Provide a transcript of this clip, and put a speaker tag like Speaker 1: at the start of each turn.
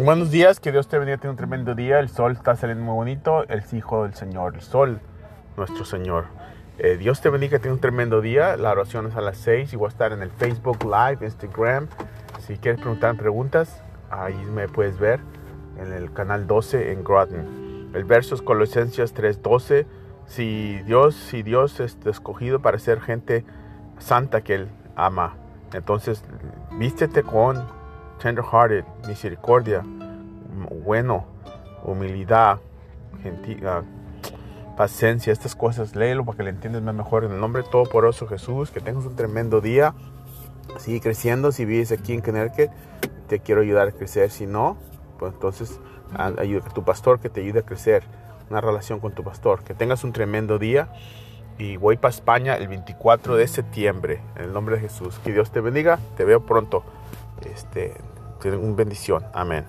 Speaker 1: Buenos días, que Dios te bendiga, tenga un tremendo día. El sol está saliendo muy bonito. El hijo del Señor, el sol, nuestro Señor. Eh, Dios te bendiga, tenga un tremendo día. La oración es a las 6 y voy a estar en el Facebook Live, Instagram. Si quieres preguntar preguntas, ahí me puedes ver en el canal 12 en Groton. El verso es Colosenses 3:12. Si Dios, si Dios es escogido para ser gente santa que Él ama, entonces vístete con tender-hearted, misericordia, bueno, humildad, gentil, paciencia, estas cosas, léelo para que le entiendas mejor. En el nombre de Todopoderoso Jesús, que tengas un tremendo día. Sigue creciendo. Si vives aquí en Connecticut, te quiero ayudar a crecer. Si no, pues entonces ayuda tu pastor que te ayude a crecer. Una relación con tu pastor. Que tengas un tremendo día. Y voy para España el 24 de septiembre. En el nombre de Jesús. Que Dios te bendiga. Te veo pronto. Este, bendición. Amén.